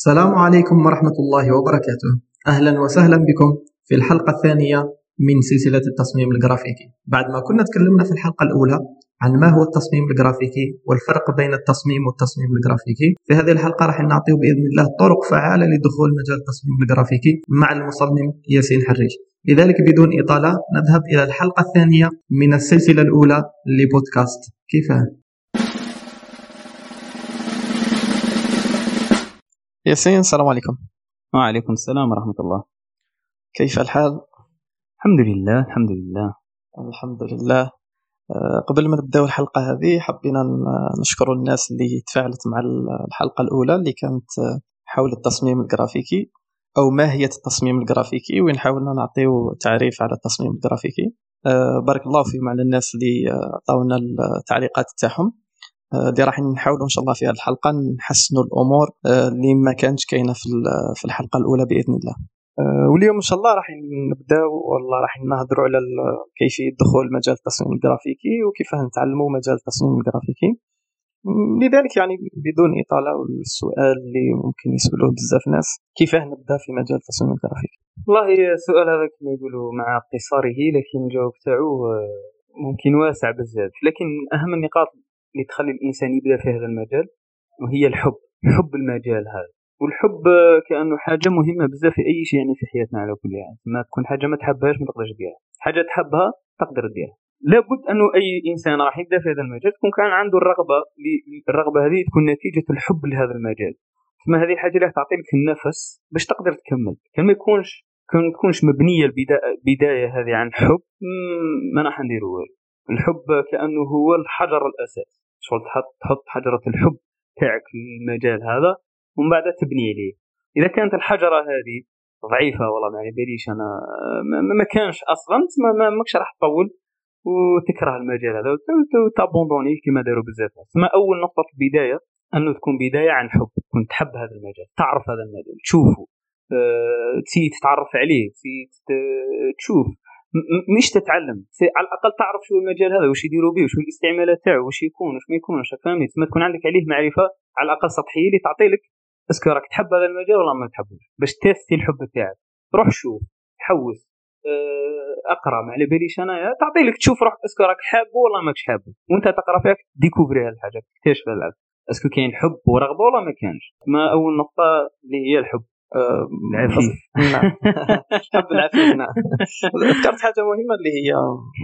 السلام عليكم ورحمة الله وبركاته. أهلا وسهلا بكم في الحلقة الثانية من سلسلة التصميم الجرافيكي. بعد ما كنا تكلمنا في الحلقة الأولى عن ما هو التصميم الجرافيكي والفرق بين التصميم والتصميم الجرافيكي في هذه الحلقة راح نعطيه بإذن الله طرق فعالة لدخول مجال التصميم الجرافيكي مع المصمم ياسين حريش. لذلك بدون إطالة نذهب إلى الحلقة الثانية من السلسلة الأولى لبودكاست. كيفاه ياسين السلام عليكم. وعليكم السلام ورحمة الله. كيف الحال؟ الحمد لله الحمد لله. الحمد لله. آه، قبل ما نبداو الحلقة هذه حبينا نشكر الناس اللي تفاعلت مع الحلقة الأولى اللي كانت آه، حول التصميم الجرافيكي أو ماهية التصميم الجرافيكي وين حاولنا نعطيو تعريف على التصميم الجرافيكي. آه، بارك الله فيهم على الناس اللي عطاونا التعليقات تاعهم. اللي راح نحاولوا إن شاء الله في هذه الحلقة نحسنوا الأمور آه، اللي ما كانتش كاينة في الحلقة الأولى بإذن الله. آه، واليوم إن شاء الله راح نبداو والله راح نهضروا على كيفيه دخول مجال التصميم الجرافيكي وكيف نتعلموا مجال التصميم الجرافيكي. لذلك يعني بدون إطالة السؤال اللي ممكن يسألوه بزاف ناس كيف نبدأ في مجال التصميم الجرافيكي؟ والله السؤال هذا كما يقولوا مع قصاره لكن الجواب تاعو آه، ممكن واسع بزاف. لكن أهم النقاط اللي تخلي الإنسان يبدا في هذا المجال وهي الحب حب المجال هذا. والحب كأنه حاجة مهمة بزاف في أي شيء يعني في حياتنا على كل حال ما تكون حاجة ما تحبهاش ما تقدرش ديرها. حاجة تحبها تقدر ديرها. لابد انه أي إنسان راح يبدأ في هذا المجال تكون كان عنده الرغبة الرغبة هذه تكون نتيجة الحب لهذا المجال. ثم هذه الحاجة اللي تعطي لك النفس باش تقدر تكمل. كان ما يكونش كان تكونش مبنية البداية هذه عن حب ما راح نديرو الحب كأنه هو الحجر الاساس شغل تحط تحط حجرة الحب تاعك للمجال هذا ومن بعد تبني عليه إذا كانت الحجرة هذه ضعيفة والله ما باليش أنا ما, كانش أصلا ما, ما ماكش راح تطول وتكره المجال هذا وتأبوندوني كما داروا بزاف ما أول نقطة في البداية أنه تكون بداية عن حب تكون تحب هذا المجال تعرف هذا المجال تشوفه أه تيسي تتعرف عليه تسي تشوف. مش تتعلم. على الأقل تعرف شو المجال هذا وش يديروا به وش الاستعمالات تاعو وش يكون وش ما يكونش فهمني ما تكون عندك عليه معرفة على الأقل سطحية اللي تعطي لك est-ce que راك تحب هذا المجال ولا ما تحبوش؟ باش تـ tester الحب تاعك. روح شوف حوس آه، اقرأ ما على باليش انايا تعطي لك تشوف روح est-ce que راك حابه ولا ماكش حابه وانت تقرأ فيك découvrir هذه الحاجة تكتشف هذا اسكو كاين حب ورغبة ولا ما كانش؟ ما أول نقطة اللي هي الحب. العفيف نعم. حب العفيف نعم. ذكرت حاجة مهمة اللي هي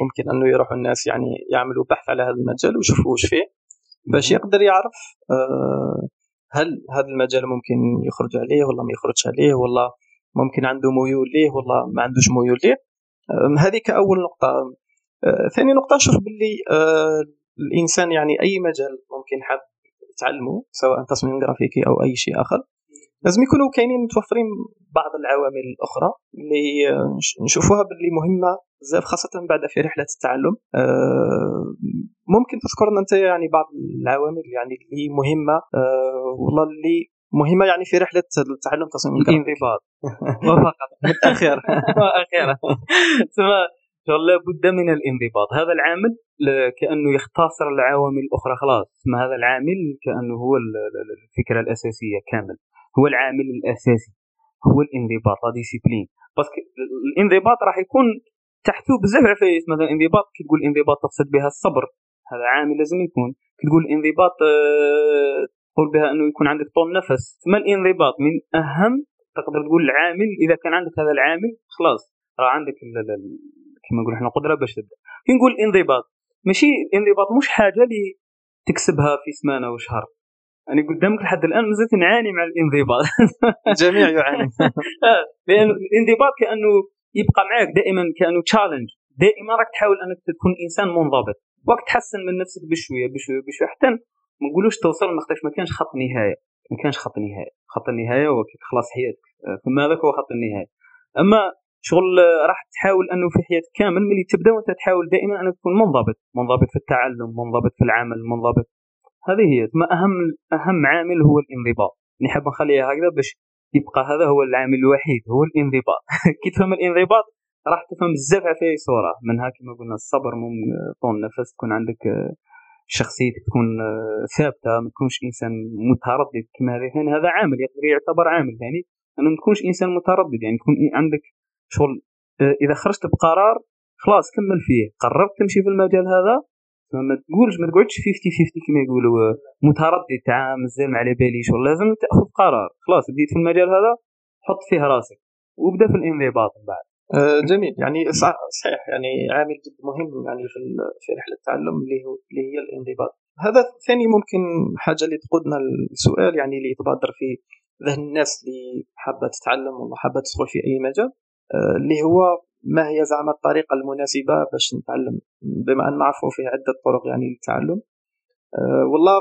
ممكن أنه يروحوا الناس يعني يعملوا بحث على هذا المجال ويشوفوا وش فيه باش يقدر يعرف آه، هل هذا المجال ممكن يخرج عليه ولا ما يخرجش عليه ولا ممكن عنده ميول ليه ولا ما عندوش ميول ليه. هذه كأول نقطة. آه، ثاني نقطة شوف باللي آه، الإنسان يعني أي مجال ممكن حاب يتعلمه سواء تصميم جرافيكي أو أي شيء آخر لازم يكونوا كاينين متوفرين بعض العوامل الأخرى اللي نشوفوها باللي مهمة بزاف خاصة بعد في رحلة التعلم. آه، ممكن تذكر أنت يعني بعض العوامل يعني اللي مهمة. آه، والله اللي مهمة يعني في رحلة التعلم تصميم الانضباط فقط أخيرا أخيرا شغل لابد من الإنضباط. هذا العامل كأنه يختصر العوامل الأخرى. خلاص. هذا العامل كأنه هو الفكرة الأساسية كامل. هو العامل الأساسي هو الانضباط la discipline parce que الانضباط راح يكون تحته بزاف عفايس مثلا الانضباط كي تقول الانضباط تقصد بها الصبر هذا عامل لازم يكون. كي تقول الانضباط آه، تقول بها أنه يكون عندك طول نفس. ثم الانضباط؟ من أهم تقدر تقول العامل. إذا كان عندك هذا العامل خلاص راه عندك كما نقول إحنا قدرة باش تبدأ. كي نقول انضباط ماشي الانضباط مش حاجة اللي تكسبها في سمانة وشهر. أنا قدامك لحد الآن مازلت نعاني مع الانضباط. الجميع يعاني. آه، لأن الانضباط كأنه يبقى معك دائما كأنه تشالنج دائما راك تحاول أنك تكون إنسان منضبط. وقت تحسن من نفسك بشوية بشوية بشوية حتى ما نقولوش توصل ما ما كانش خط نهاية. ما كانش خط نهاية. خط النهاية هو خلاص حياتك. آه، ثم هذاك هو خط النهاية. أما شغل راح تحاول أنه في حياتك كامل ملي تبدأ وأنت تحاول دائما أنك تكون منضبط. منضبط في التعلم منضبط في العمل منضبط هذه هي ما أهم أهم عامل هو الانضباط. نحب نخليها هكذا باش يبقى هذا هو العامل الوحيد هو الانضباط. كي تفهم الانضباط راح تفهم بزاف في صوره منها كما قلنا الصبر من طول النفس تكون عندك شخصيتك تكون آه، ثابتة. ما تكونش إنسان متردد كما هذا يعني هذا عامل يقدر يعتبر عامل. ثاني أنه ما تكونش إنسان متردد. يعني تكون عندك شغل آه، إذا خرجت بقرار خلاص كمل فيه. قررت تمشي في المجال هذا ما تقولش ما تقعدش 50 50 كما يقولوا آه، متردد تاع مازال ما على باليش لازم تأخذ قرار. خلاص بديت في المجال هذا حط فيه راسك وابدا في الانضباط من بعد. آه، جميل. يعني صحيح يعني عامل جد مهم يعني في في رحلة التعلم اللي هو اللي هي الانضباط هذا ثاني ممكن حاجة اللي تقودنا السؤال يعني اللي يتبادر في ذهن الناس اللي حابة تتعلم ولا حابة تدخل في أي مجال آه، اللي هو ما هي زعما الطريقة المناسبة باش نتعلم؟ بما أن نعرفوا فيه عدة طرق يعني للتعلم. أه والله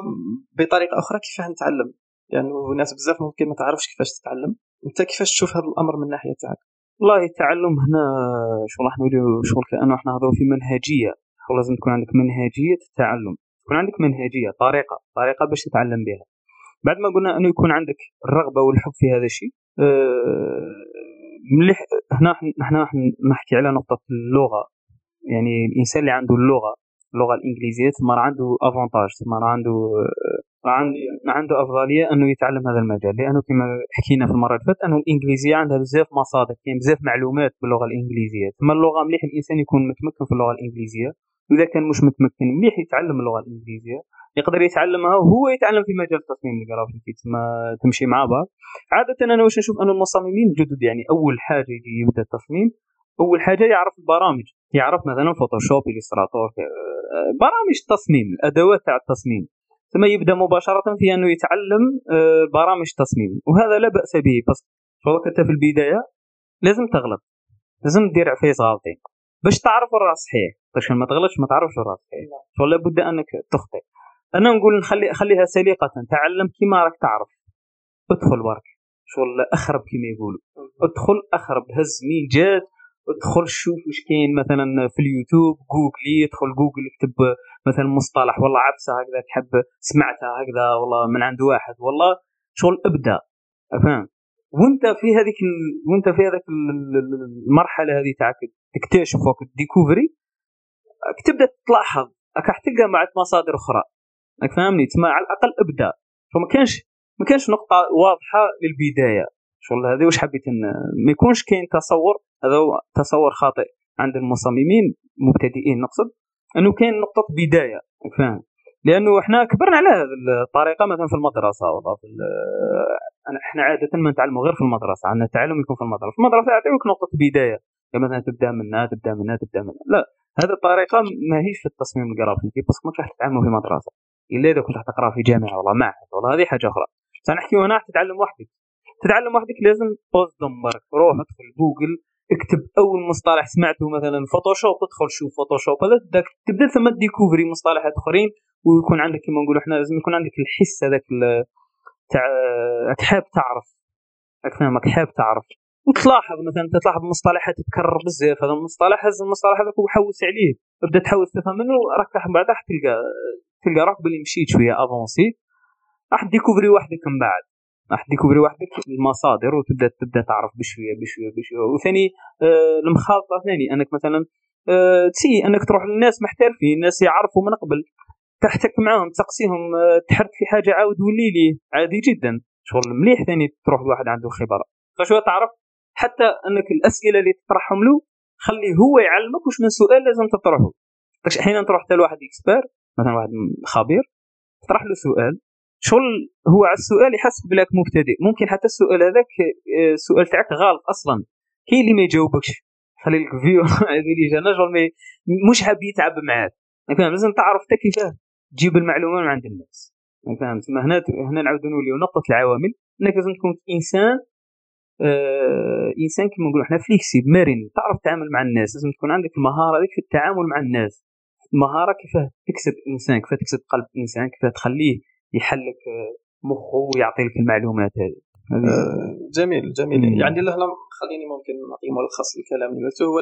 بطريقة أخرى كيفاه نتعلم؟ لأنه يعني ناس بزاف ممكن ما تعرفش كيفاش تتعلم. أنت كيفاش تشوف هذا الأمر من الناحيه تاعك؟ والله التعلم هنا شغل راح نقولوا شغل كأنه إحنا نهضروا في منهجية. لازم تكون عندك منهجية التعلم؟ تكون عندك منهجية طريقة طريقة باش تتعلم بها. بعد ما قلنا أنه يكون عندك الرغبة والحب في هذا الشيء أه مليح. هنا إحنا نحكي على نقطة اللغة. يعني الإنسان اللي عنده اللغة اللغة الإنجليزية تما عنده افونتاج تما عنده عنده أفضلية أنه يتعلم هذا المجال. لأنه كما حكينا في المرة اللي فاتت أنه الإنجليزية عندها بزاف مصادر كاين بزاف معلومات باللغة الإنجليزية. تما اللغة مليح الإنسان يكون متمكن في اللغة الإنجليزية. وإذا كان مش متمكن مليح يتعلم اللغة الإنجليزية يقدر يتعلمها وهو يتعلم في مجال التصميم الجرافيكي تما تمشي مع بعض. عادة أنا واش نشوف أن المصممين الجدد يعني أول حاجة يجي يبدأ التصميم أول حاجة يعرف البرامج يعرف مثلا Photoshop Illustrator آه، برامج التصميم الأدوات تاع التصميم. ثم يبدأ مباشرة في أنه يتعلم آه، برامج التصميم وهذا لا بأس به بس أنت في البداية لازم تغلط لازم دير عفايس غالطين باش تعرف الراس صحيح باش ما تغلطش ما تعرفش الراس صحيح ولا بد أنك تخطئ. أنا نقول نخلي خليها سليقة. تعلم كيما راك تعرف. ادخل برك. شغل أخرب كيما يقولوا. ادخل أخرب. هز مين جات. ادخل شوف واش كاين مثلا في اليوتيوب. googler ادخل جوجل اكتب مثلا مصطلح. والله عبسة هكذا تحب. سمعتها هكذا. والله من عند واحد. والله شغل أبدأ. فاهم وأنت في هذيك ال... وأنت في هذيك المرحلة هذه تاعك تكتشف ديكوفري. تبدأ تلاحظ راك تلقى مع مصادر أخرى. راك فاهمني تما على الأقل ابدا فما كانش ما كانش نقطة واضحة للبداية. شغل هذه واش حبيت ما يكونش كاين تصور. هذا هو تصور خاطئ عند المصممين مبتدئين نقصد إنه كاين نقطة بداية. فاهم لأنه إحنا كبرنا على هذه الطريقة مثلا في المدرسة والله في إحنا عادة ما نتعلموا غير في المدرسة. عندنا التعلم يكون في المدرسة. في المدرسة يعطيوك نقطة بداية. مثلا تبدا منها تبدا منها تبدا منها لا هذه الطريقة ما هيش في التصميم الجرافيكي بس ما راح تتعلموا في مدرسة. إلا إذا كنت تقرأ في جامعة والله معهد والله هذه حاجة أخرى. سنحكي هنا تتعلم وحدك. تتعلم وحدك لازم بوز دمرك روح ادخل جوجل اكتب أول مصطلح سمعته مثلا فوتوشوب ادخل شوف فوتوشوب هذا تبدأ ثم découvrir مصطلحات آخرين ويكون عندك كما نقولوا إحنا لازم يكون عندك الحس هذاك تاع حاب تعرف. راك فاهمك حاب تعرف. وتلاحظ مثلا تلاحظ مصطلحات تتكرر بزاف هذا المصطلح هز المصطلح هذاك وحوس عليه. ابدا تحوس تفهم منه راك راح بعد راح تلقى تلقى روحك باللي مشيت شوية avancé. راح découvrir وحدك من بعد. راح découvrir وحدك المصادر وتبدأ تبدأ تعرف بشوية بشوية بشوية. وثاني آه المخالطة ثاني أنك مثلا آه تسي أنك تروح للناس محترفين الناس يعرفوا من قبل تحتك معاهم تسقسيهم آه تحرك في حاجة عاود ولي لي. عادي جدا. شغل مليح ثاني تروح لواحد عنده خبرة. فشو تعرف؟ حتى أنك الأسئلة اللي تطرحهم له خليه هو يعلمك وش من سؤال لازم تطرحه. أحيانا تروح حتى لواحد expert مثلا واحد خبير تطرح له سؤال شغل هو على السؤال يحسب بلاك مبتدئ. ممكن حتى السؤال هذاك آه، السؤال تاعك غلط أصلا. كاين اللي ما يجاوبكش. خلي لك vu هذه اللي جانا شغل مش حاب يتعب معاك. فاهم لازم تعرف حتى كيفاه. تجيب المعلومة من عند الناس. فهمت؟ هنا هنا نعاودوا نوليو نقطة العوامل. إنك لازم تكون إنسان آه إنسان كما نقولوا إحنا flexible مرن تعرف تتعامل مع الناس لازم تكون عندك المهارة هذيك في التعامل مع الناس. مهاره كيف تكسب إنسان كيف تكسب قلب إنسان كيف تخليه يحلك مخه ويعطي لك المعلومات هذه. آه جميل جميل. مم. يعني هنا خليني ممكن نعطي ملخص الكلام اللي قلته هو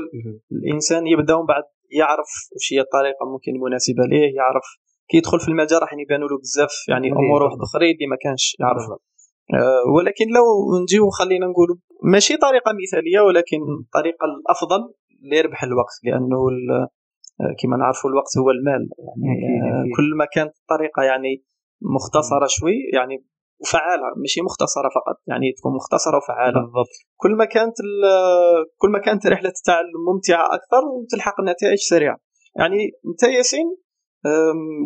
الإنسان يبدأ من بعد يعرف وش هي الطريقة ممكن مناسبة ليه يعرف كي يدخل في المجال راح يبانوا له بزاف يعني أمور واحد أخرى اللي ما كانش يعرفها. آه ولكن لو نجيو خلينا نقول ماشي طريقة مثالية ولكن الطريقة الأفضل ليربح الوقت لأنه كما نعرفوا الوقت هو المال. يعني أكيد أكيد. كل ما كانت الطريقة يعني مختصرة شوي يعني وفعالة ماشي مختصرة فقط يعني تكون مختصرة وفعالة. بالضبط. كل ما كانت كل ما كانت رحلة التعلم ممتعة أكثر وتلحق النتائج سريعة. يعني أنت ياسين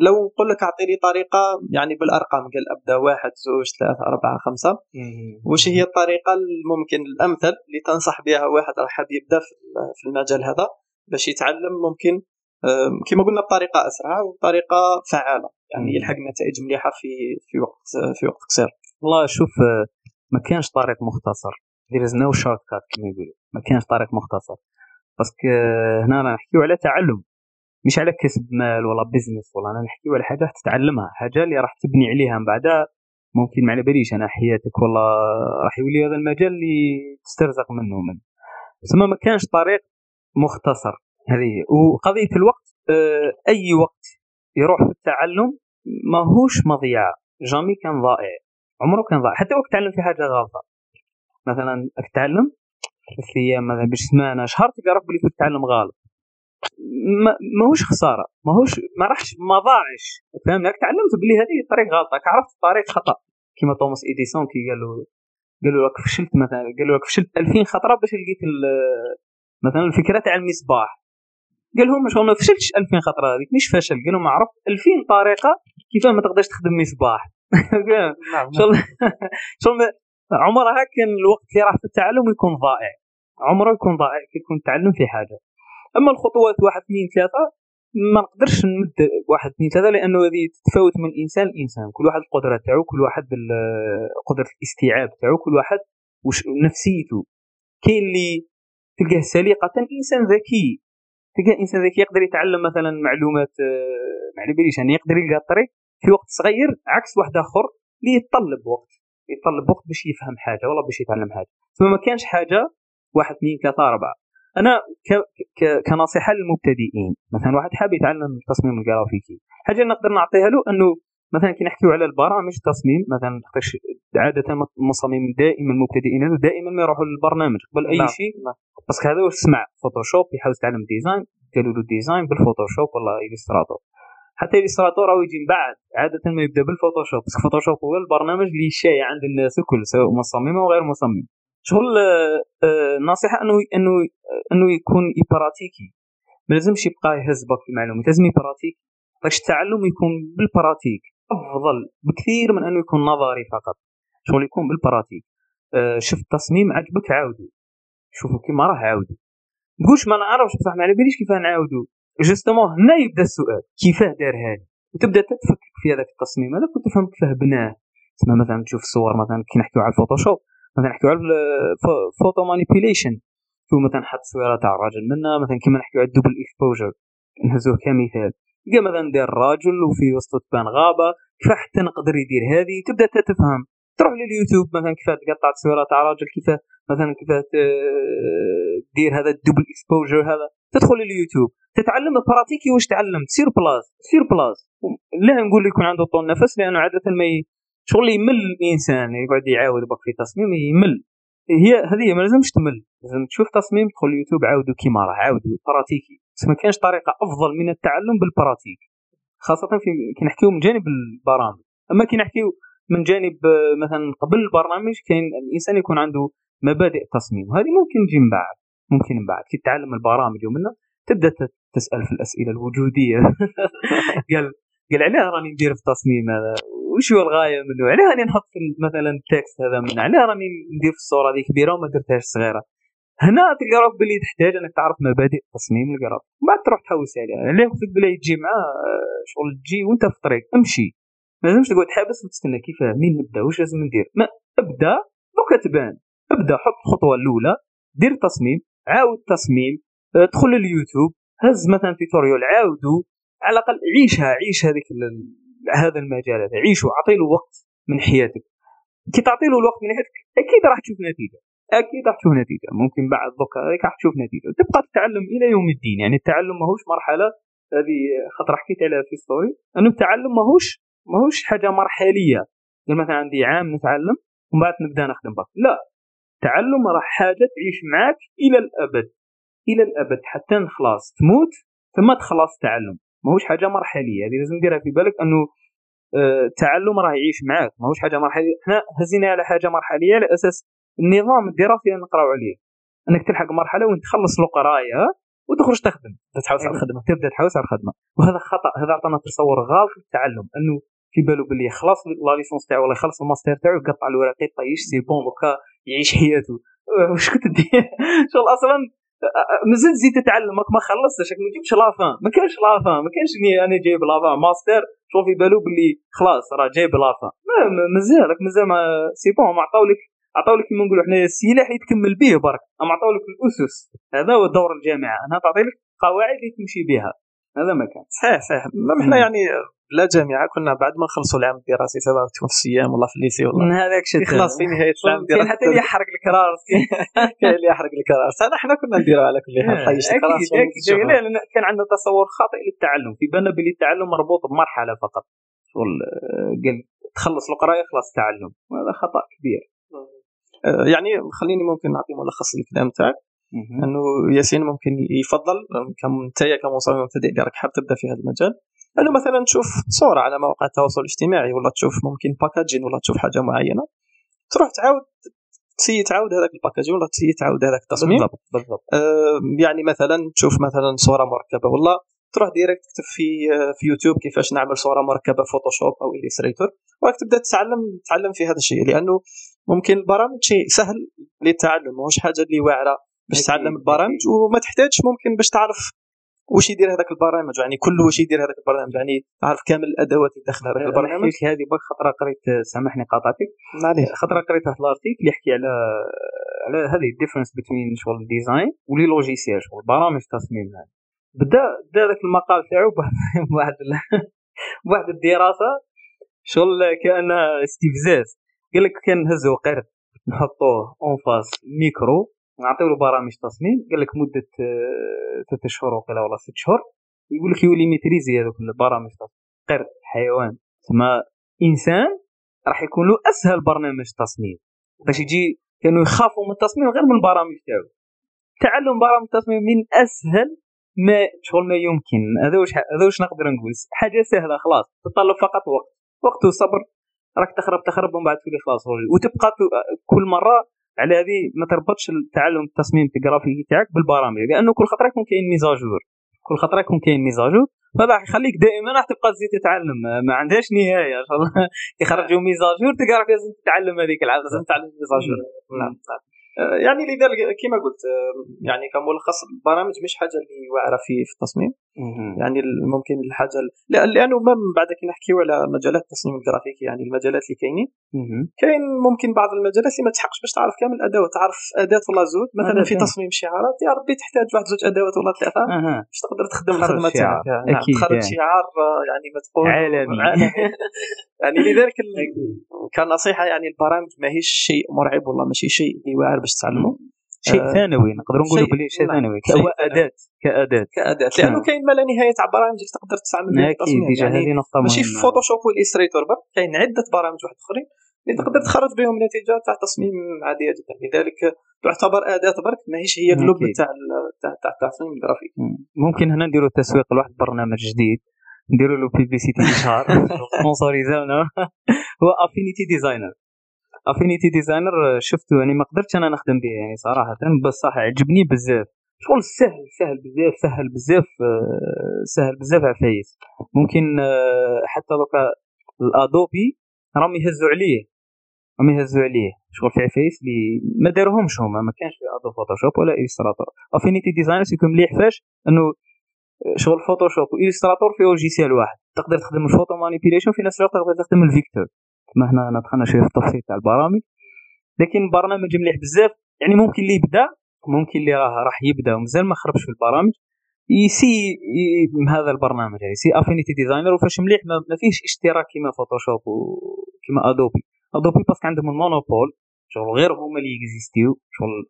لو نقول لك أعطيني طريقة يعني بالأرقام قال أبدأ واحد زوج ثلاثة أربعة خمسة. وش هي الطريقة الممكن الأمثل اللي تنصح بها واحد راح حاب يبدأ في المجال هذا باش يتعلم؟ ممكن كما قلنا بطريقة أسرع وبطريقة فعالة يعني يلحق نتائج مليحة في في وقت في وقت قصير. والله شوف ما كانش طريق مختصر. There is no shortcut كما يقولوا. ما كانش طريق مختصر. parce que هنا نحكيو على تعلم. مش على كسب مال ولا business ولا أنا نحكيو على حاجة تتعلمها. حاجة اللي راح تبني عليها من بعدها ممكن ما على باليش أنا حياتك والله راح يولي هذا المجال اللي تسترزق منه من ثم ما كانش طريق مختصر هذه. وقضية الوقت آه، أي وقت يروح في التعلم ماهوش مضيعه جامي كان ضائع. عمره كان ضائع. حتى وقت تعلم في حاجة غلطة. مثلا تتعلم في أيام مثلا باش سمانه شهر تلقى بلي كنت تتعلم غلط. ماهوش خسارة ماهوش ما راحش ما ضاعش. فهمني؟ تعلمت بلي هذه الطريق غلطه عرفت طريق خطأ. كيما توماس ايديسون كي قال له قال له لك فشلت مثلا قال له لك فشلت 2000 خطرة باش لقيت مثلا الفكرة تاع المصباح. قال لهم شغل ما فشلتش 2000 خطرة هذيك مش فشل. قال لهم عرفت 2000 طريقة كيف ما تقدرش تخدم مصباح. نعم شغل شغل عمرها كان الوقت اللي راح في التعلم يكون ضائع. عمره يكون ضائع كي يكون تعلم في حاجة. أما الخطوات واحد اثنين ثلاثة ما نقدرش نمد واحد اثنين ثلاثة لأنه هذه تتفاوت من إنسان لإنسان. كل واحد القدرة تاعو كل واحد قدرة الاستيعاب تاعو كل واحد وش نفسيته. كاين اللي تلقاه سليقة إنسان ذكي. تلقاه إنسان ذكي يقدر يتعلم مثلا معلومات آه، ما على باليش يعني يقدر يلقى الطريق في وقت صغير عكس واحد آخر اللي يتطلب وقت يتطلب وقت باش يفهم حاجة ولا باش يتعلم حاجة. ثم ما كانش حاجة واحد اثنين ثلاثة أربعة. أنا ك... ك... كنصيحة للمبتدئين. مثلا واحد حاب يتعلم التصميم الجرافيكي. حاجة نقدر نعطيها له أنه مثلا كي نحكيو على البرامج التصميم مثلا عادة المصممين دائما المبتدئين دائما ما يروحوا للبرنامج قبل أي نعم. شيء. نعم. بس هذا واش سمع فوتوشوب يحاول يتعلم design قالوا له design بالفوتوشوب ولا Illustrator حتى Illustrator راهو يجي من بعد عادة ما يبدأ بالفوتوشوب بس الفوتوشوب هو البرنامج اللي شايع عند الناس الكل سواء مصمم أو غير مصمم شغل آه، نصيحه أنه أنه أنه يكون pratique ما لازمش يبقى يهز في المعلومات لازم يـ pratique باش التعلم يكون بال pratique. أفضل بكثير من أنه يكون نظري فقط. شغل يكون بال pratique؟ آه، شفت تصميم عجبك عاودو. شوفوا كيما راه عاودو. تقولش ما نعرفش بصح ما على باليش كيفاه نعاودو. justement هنا يبدا السؤال. كيفاه دار هذا؟ وتبدا تتفكك في هذاك التصميم هذاك وتفهم كيفاه بناه. تسمى مثلا تشوف الصور مثلا كي نحكيو على الفوتوشوب. مثلا نحكيو على ال photo manipulation شو مثلا حط صورة تاع الراجل منا مثلا كيما نحكيو على ال double exposure نهزوه كمثال. تلقى مثلا دير راجل وفي وسط تبان غابة كيف حتى نقدر يدير هذه؟ تبدأ تفهم. تروح لليوتيوب مثلا كيف تقطع صورة تاع راجل كيف مثلا كيف دير هذا ال double exposure هذا. تدخل لليوتيوب. تتعلم pratiquer واش تعلمت؟ sur place sur place لا نقول يكون عنده طول نفس لأنه عادة ما شغل يمل الإنسان يقعد يعاود بك في تصميم يمل. هي هذه ما لازمش تمل لازم تشوف تصميم تدخل اليوتيوب عاودوا كيما راه عاودوا براتيكي ما كانش طريقة أفضل من التعلم بال pratique خاصة في كي نحكيو من جانب البرامج. أما كي نحكيو من جانب مثلا قبل البرنامج كاين الإنسان يكون عنده مبادئ تصميم وهذه ممكن تجي من بعد ممكن من بعد. كي تتعلم البرامج ومنها تبدأ تسأل في الأسئلة الوجودية. قال قال علاه راني ندير في التصميم هذا. وش هو الغاية منه؟ علاه راني نحط في مثلا ال texte هذا من علاه راني ندير في الصورة هذه كبيرة وما درتهاش صغيرة. هنا تلقى روحك باللي تحتاج إنك تعرف مبادئ تصميم الجرافيك من بعد تروح تحوس عليها علاه قلت لك تجي مع شغل تجي وأنت في الطريق. امشي. ما لازمش تقعد حابس وتستنى كيف مين نبدأ؟ واش لازم ندير؟ ما ابدأ donc تبان ابدأ حط الخطوة الأولى. دير تصميم عاود تصميم ادخل اليوتيوب هز مثلا tutorial عاودو. على الأقل عيشها عيش هذيك هذا المجال هذا. عيشه اعطي له وقت من حياتك. كي تعطي له الوقت من حياتك أكيد راح تشوف نتيجة. أكيد راح تشوف نتيجة. ممكن بعد donc هذيك راح تشوف نتيجة. تبقى تتعلم إلى يوم الدين. يعني التعلم ماهوش مرحلة هذه خاطر حكيت عليها في story أنه التعلم ماهوش ماهوش حاجة مرحلية. مثلا عندي عام نتعلم ومن بعد نبدأ نخدم بك لا. التعلم راه حاجة تعيش معك إلى الأبد. إلى الأبد. حتى خلاص تموت ثم تخلص التعلم. ماهوش حاجة مرحلية. هذه لازم ديرها في بالك أنه آه، التعلم راه يعيش معاك. ماهوش حاجة مرحلية. حنا هزينا على حاجة مرحلية على أساس النظام الدراسي اللي نقراو عليه. أنك تلحق مرحلة وين تخلص القراية وتخرج تخدم. تحوس على الخدمة. تبدأ تحوس على الخدمة. وهذا خطأ. هذا عطانا تصور غلط في التعلم أنه في بالو باللي خلاص لا licence تاعو ولا يخلص الماستر تاعو يقطع الوراق يطيش c'est bon donc يعيش حياته. واش كنت دير شغل أصلا مازال تزيد تتعلم ما خلصتش ما تجيبش la fin. ما كانش la fin ما كانش أنا جايب la fin. master شوف في بالو باللي خلاص راه جايب la fin. مازال راك مازال c'est bon ما عطاولك عطاولك كيما نقولوا حنا السلاح اللي تكمل به برك. اما عطاولك الأسس. هذا هو دور الجامعة أنا تعطي قواعد اللي تمشي بها. هذا ما كان. صحيح صحيح. ما إحنا يعني لا جامعه كنا بعد ما نخلصوا العام الدراسي تكون في الصيام ولا في الليسي ولا هذاك شيء خلاص في نهاية العام الدراسي حتى اللي يحرق الكراس كاين اللي يحرق الكراس هذا إحنا كنا نديروا على كل حال طيش الكراس أكيد كان عندنا تصور خاطئ للتعلم. في بالنا بلي التعلم مربوط بمرحلة فقط. شغل قال تخلص القرايه خلاص تعلم وهذا خطأ كبير. آه، يعني خليني ممكن نعطي ملخص الكلام تاعك. انه ياسين ممكن يفضل كم انت كمصمم مبتدئ اللي راك حاب تبدأ في هذا المجال. انه مثلا تشوف صورة على مواقع التواصل الاجتماعي ولا تشوف ممكن packaging ولا تشوف حاجة معينة. تروح تعاود تسي تعاود هذاك ال packaging ولا تسي تعاود هذاك التصميم. بالضبط بالضبط. آه يعني مثلا تشوف مثلا صورة مركبة ولا تروح direct تكتب في آه، في يوتيوب كيفاش نعمل صورة مركبة فوتوشوب أو Illustrator وراك تبدأ تتعلم تتعلم في هذا الشيء لأنه ممكن البرامج شيء سهل للتعلم ماهوش حاجة اللي واعرة. باش تعلم البرامج وما تحتاجش ممكن باش تعرف واش يدير هذاك البرنامج يعني كله واش يدير هذاك البرنامج يعني تعرف كامل الأدوات اللي داخل هذاك البرنامج هذه برك خطرة قريت سامحني قاطعتك. معليش خطرة قريت واحد ال article اللي يحكي على على هذه ال différence بين شغل ال design و les logiciels شغل برامج تصميم. بدا بدا ذاك المقال تاعو بواحد بواحد الدراسة. شغل كأن استفزاز قال لك كان نهزو قرد نحطوه en face micro. نعطيو له برامج تصميم قال لك مدة آه، شهور وقيلا ولا ست شهور يقول لك يولي maîtriser هذوك البرامج تصميم قرد حيوان تما إنسان راح يكون له أسهل برنامج تصميم. باش يجي كانوا يخافوا من التصميم غير من البرامج تاعو. تعلم برامج التصميم من أسهل ما شغل ما يمكن. هذا واش هذا واش نقدر نقول؟ حاجة سهلة خلاص تتطلب فقط وقت. وقت وصبر. راك تخرب تخرب ومن بعد تولي خلاص وتبقى كل مرة على هذه ما تربطش التعلم التصميم الجرافيكي تاعك بالبرامج لأنه كل خطره يكون كاين ميزاجور. كل خطره يكون كاين ميزاجور. فهذا يخليك دائما راح تبقى تزيد تتعلم. ما عندهاش نهاية إن شاء الله. يخرجوا ميزاجور تلقى لازم تتعلم هذيك العادة لازم تتعلم ميزاجور. نعم. يعني لذلك كما قلت يعني كملخص البرامج مش حاجة اللي واعرة في في التصميم. يعني ممكن الحاجة لأنه ما بعد كي نحكيو على مجالات التصميم الجرافيكي يعني المجالات اللي كاينين. كاين ممكن بعض المجالات اللي ما تحقش باش تعرف كامل الادوات تعرف أداة ولا زود. مثلا في تصميم شعارات يا ربي تحتاج واحد زوج أدوات ولا ثلاثة باش تقدر تخدم الخدمة تاعك. نعم تخرج شعار آه، يعني ما تقول. عالمي. يعني لذلك كنصيحة يعني البرامج ماهيش شيء مرعب والله ماشي شيء واعر باش تعلموا شيء آه ثانوي نقدروا نقولوا بلي شيء. ثانوي كأداة كأداة. كأداة لأنه نعم. كاين ما لا نهاية تاع برامج اللي تقدر تستعمل التصميم. يعني هذه نقطة ماشي في فوتوشوب و Illustrator برك كاين عدة برامج واحد أخرين اللي تقدر تخرج بهم نتيجة تاع تصميم عادية جدا. لذلك تعتبر أداة برك ماهيش هي اللب تاع تاع التصميم الجرافيكي ممكن هنا نديروا تسويق لواحد برنامج جديد. نديروا له publicité إشهار. sponsorisez-nous هو Affinity Designer Affinity Designer شفته يعني ما قدرتش أنا نخدم به يعني صراحة بس صح عجبني بزاف. شغل سهل سهل بزاف سهل بزاف آه، سهل بزاف عفايس ممكن آه، حتى donc ال Adobe راهم يهزوا عليه. راهم يهزوا عليه. شغل في عفايس اللي ما داروهمش هما ما كانش في Adobe Photoshop ولا Illustrator Affinity Designer يكون مليح فاش إنه شغل Photoshop و Illustrator في logiciel واحد. تقدر تخدم ال photo manipulation في نفس الوقت تقدر تخدم ال vector ما هنا دخلنا شوية في التفصيل تاع البرامج. لكن برنامج مليح بزاف. يعني ممكن اللي يبدأ ممكن اللي راه راح يبدأ ومازال ما خربش في البرامج يسي هذا البرنامج يعني يسي Affinity Designer وفاش مليح ما فيهش اشتراك كيما Photoshop وكيما Adobe Adobe parce que عندهم ال monopole شغل غير هما اللي اكزيستيو شغل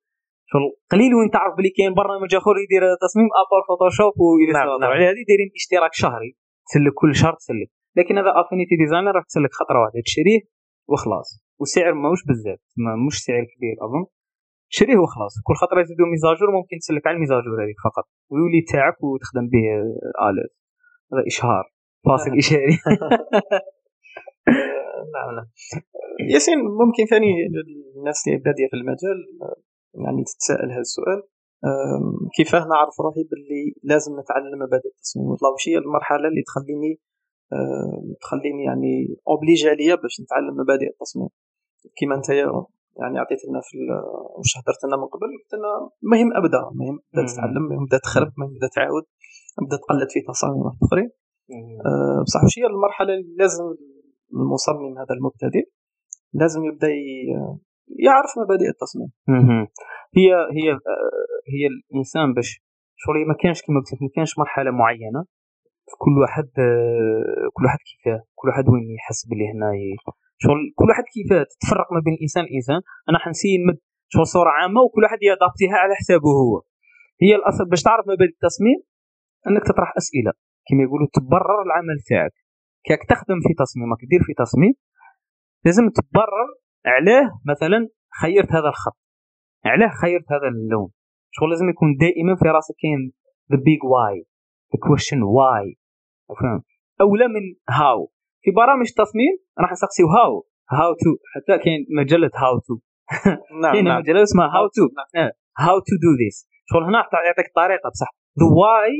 شغل قليل وين تعرف بلي كاين برنامج آخر يدير تصميم à part Photoshop نعم نعم. على هذه دايرين اشتراك شهري تسلك كل شهر تسلك. لكن هذا Affinity Designer راح تسلك خطرة واحدة. تشريه وخلاص والسعر ماهوش بزاف. مش سعر كبير أظن. شريه وخلاص كل خطرة يزيدوا mise à jour ممكن تسلك على ال mise à jour هذيك فقط. ويولي تاعك وتخدم به آلات. هذا إشهار. فاصل إشهاري نعم نعم. ياسين ممكن ثاني الناس اللي بادية في المجال يعني تتساءل هذا السؤال. كيفاه؟ نعرف روحي باللي لازم نتعلم مبادئ التصميم. وش هي المرحلة اللي تخليني تخليني يعني اوبليجي عليا باش نتعلم مبادئ التصميم. كيما انت يعني عطيت لنا في واش هضرت لنا من قبل قلت لنا مهم أبدا مهم أبدا تتعلم مهم أبدا تخرب مهم أبدا تعاود أبدا تقلد في تصاميم أخرين. أه بصح واش هي المرحلة اللي لازم المصمم هذا المبتدئ لازم يبدأ يعرف مبادئ التصميم. هي هي هي الإنسان باش شغل ما كانش كما قلت ما كانش مرحلة معينة. كل واحد كل واحد كيفاه كل واحد وين يحس باللي هنا شغل كل واحد كيفاه تتفرق ما بين الانسان الانسان أنا حنسي نمد شغل صورة عامة وكل واحد يأدابتيها على حسابه هو. هي الاصل باش تعرف مبادئ التصميم أنك تطرح أسئلة. كما يقولوا تبرر العمل تاعك. كيك تخدم في تصميمك دير في تصميم لازم تبرر علاه مثلا خيرت هذا الخط. علاه خيرت هذا اللون. شغل لازم يكون دائما في راسك كاين ذا بيج واي ذا كويشن واي فهم اولا من هاو في برامج تصميم راح نسقسيو هاو هاو تو حتى كاين مجلة هاو تو نعم كاين. مجله اسمها how to how to do this شغل هنا يعطيك الطريقة بصح. the why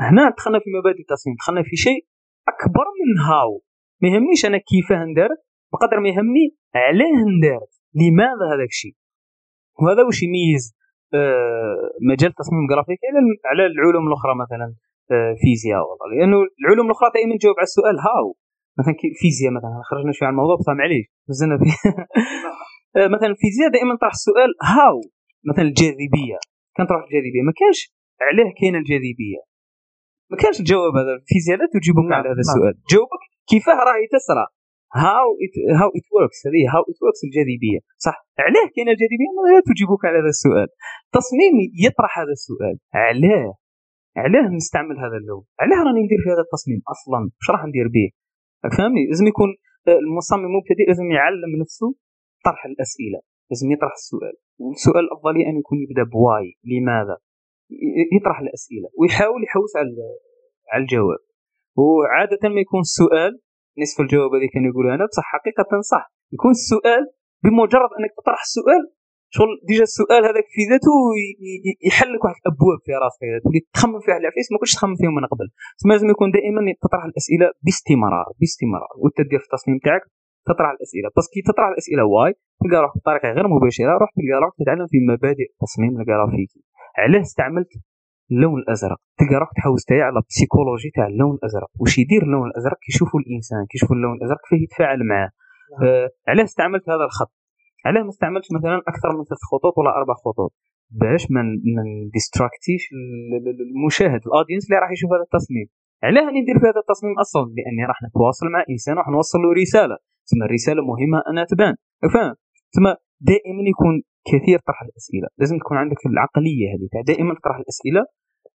هنا دخلنا في مبادئ التصميم. دخلنا في شيء أكبر من how ما يهمنيش أنا كيفاه ندير بقدر ما يهمني علاه ندير لماذا هذاك الشيء؟ وهذا واش يميز آه، مجال التصميم الجرافيكي على العلوم الأخرى مثلا؟ فيزياء والله. لأنه العلوم الأخرى دائما تجاوب على السؤال how؟ مثلا فيزياء مثلا خرجنا شوية عن الموضوع بصح معليش نزلنا آه، مثلا الفيزياء دائما طرح السؤال how؟ مثلا الجاذبية. كان طرح الجاذبية. ما كانش علاه كاينة الجاذبية. ما كانش الجواب هذا الفيزياء لا تجيبك نعم. على هذا نعم. السؤال. جاوبك كيفاه راهي تسرى how it how it works هذه how it works الجاذبية. صح؟ علاه كاينة الجاذبية لا تجيبك على هذا السؤال. تصميم يطرح هذا السؤال. علاه علاه نستعمل هذا اللون علاه راني ندير في هذا التصميم أصلا. واش راح ندير به؟ فهمني؟ لازم يكون آه، المصمم المبتدئ لازم يعلم نفسه طرح الأسئلة. لازم يطرح السؤال. والسؤال الافضليه أن يكون يبدأ ب why. لماذا؟ يطرح الأسئلة. ويحاول يحوس على على الجواب. وعادة ما يكون السؤال نصف الجواب هذه كان يقول أنا بصح حقيقة صح. يكون السؤال بمجرد أنك تطرح السؤال شغل déjà السؤال هذاك في ذاته يحل لك واحد الأبواب في راسك تولي تخمم في واحد العفايس ما كنتش تخمم فيهم من قبل. تسمى لازم يكون دائما تطرح الأسئلة باستمرار باستمرار. وأنت دير في التصميم تاعك تطرح الأسئلة. بس كي تطرح الأسئلة why تلقى روحك بطريقة غير مباشرة روح تلقى روحك تتعلم في مبادئ التصميم الجرافيكي علاه استعملت اللون الأزرق. تلقى روحك تحوس تاعي على ال psychologie تاع اللون الأزرق. واش يدير اللون الأزرق؟ كيشوفوا الإنسان كيشوفوا اللون الأزرق فيه يتفاعل معاه. نعم. آه علاه استعملت هذا الخط. علاه ما استعملتش مثلا أكثر من ثلاث خطوط ولا أربع خطوط. باش ما من distract يش المشاهد. ال audience اللي راح يشوف هذا التصميم. علاه راني ندير في هذا التصميم أصلا؟ لأني راح نتواصل مع إنسان راح نوصل له رسالة. ثم الرساله مهمة انها تبان. فاهم ثم دائما يكون كثير طرح الأسئلة. لازم تكون عندك العقلية هذه. دائما تطرح الأسئلة.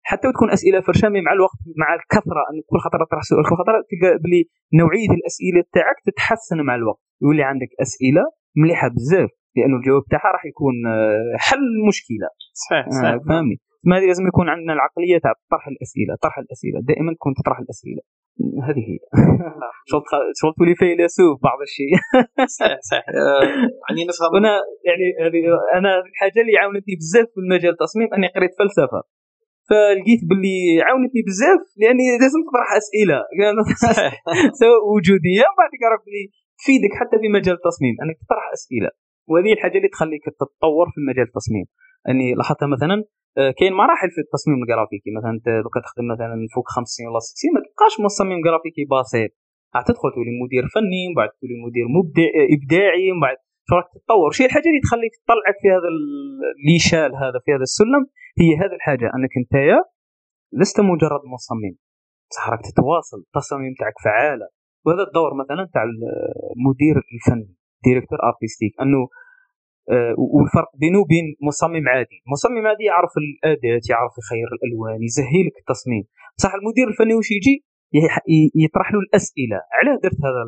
حتى وتكون أسئلة فرشامة مع الوقت مع الكثرة. أن كل خطرة تطرح سؤال كل خطرة تلقى بلي نوعية الأسئلة تاعك تتحسن مع الوقت. يولي عندك أسئلة مليحة بزاف لأنه الجواب تاعها راح يكون آه، حل المشكلة. صحيح صحيح. آه فهمني؟ ما هذه لازم يكون عندنا العقلية تاع طرح الأسئلة طرح الأسئلة دائما تكون تطرح الأسئلة. هذه هي. شغل تولي فيلسوف بعض الشيء. صحيح صحيح. آه، يعني نفهم. أنا يعني هذه أنا الحاجة اللي عاونتني بزاف في المجال التصميم أني قريت فلسفة. فلقيت باللي عاونتني بزاف لأني لازم تطرح أسئلة. سواء وجودية بعد راك بلي تفيدك حتى في مجال التصميم أنك تطرح أسئلة. وهذه الحاجة اللي تخليك تتطور في مجال التصميم. اني لاحظتها مثلا آه، كاين مراحل في التصميم الجرافيكي. مثلا أنت دوكا تخدم مثلا فوق 50 ولا 60 ما تبقاش مصمم جرافيكي بسيط. تدخل تولي مدير فني من بعد تولي مدير مبدع إبداعي من بعد راك تتطور. شي الحاجة اللي تخليك تطلعك في هذا ال échelle هذا في هذا السلم هي هذه الحاجة. أنك انت لست مجرد مصمم. صح راك تتواصل. التصاميم تاعك فعاله وهذا الدور مثلا تاع المدير الفني ديريكتور أرتستيك أنه آه، والفرق بينه وبين مصمم عادي. مصمم عادي يعرف الأداة يعرف يخير الألوان يزهي لك التصميم. بصح المدير الفني واش يجي؟ يطرح له الأسئلة. علاه درت هذا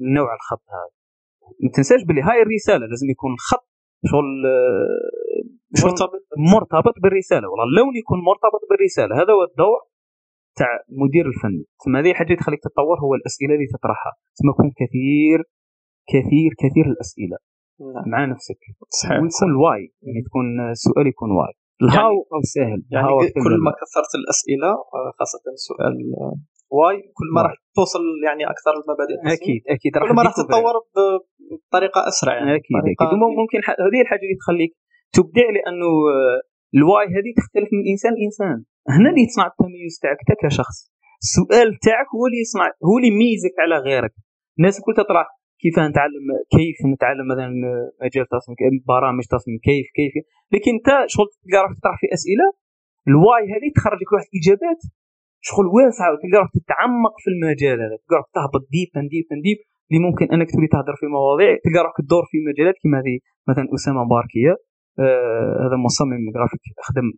النوع الخط هذا؟ ما تنساش بلي هاي الرسالة لازم يكون الخط شغل مرتبط. مرتبط بالرسالة. والله اللون يكون مرتبط بالرسالة. هذا هو الدور تاع المدير الفني ثم هذه حاجة تخليك تتطور هو الأسئلة اللي تطرحها. ثم يكون كثير كثير كثير الأسئلة. نعم. مع نفسك. صحيح. ويكون why. يعني تكون السؤال يكون why. ال how أو سهل. يعني كل ما كثرت الأسئلة آه، خاصة سؤال why كل ما. راح توصل يعني أكثر المبادئ. أكيد أكيد. كل ما راح. تتطور بطريقة أسرع يعني. أكيد أكيد. وممكن ح- هذه الحاجة اللي تخليك تبدع لأنه آه، ال why هذه تختلف من إنسان لإنسان. هنا اللي تصنع التميز تاعك انت كشخص. السؤال تاعك هو اللي يصنع هو اللي يميزك على غيرك. الناس الكل تطرح كيف نتعلم كيف نتعلم مثلا مجال تصميم برامج تصميم كيف كيف. لكن انت شغل تلقى روحك تطرح في أسئلة ال why هذه تخرج لك واحد إجابات. شغل واسعه وتلقى روحك تتعمق في المجال هذا. تلقى روحك تهبط deep deep deep اللي ممكن أنك تولي تهضر في مواضيع تلقى روحك تدور في مجالات كما هذه. مثلا أسامة مباركيه آه هذا مصمم جرافيك خدم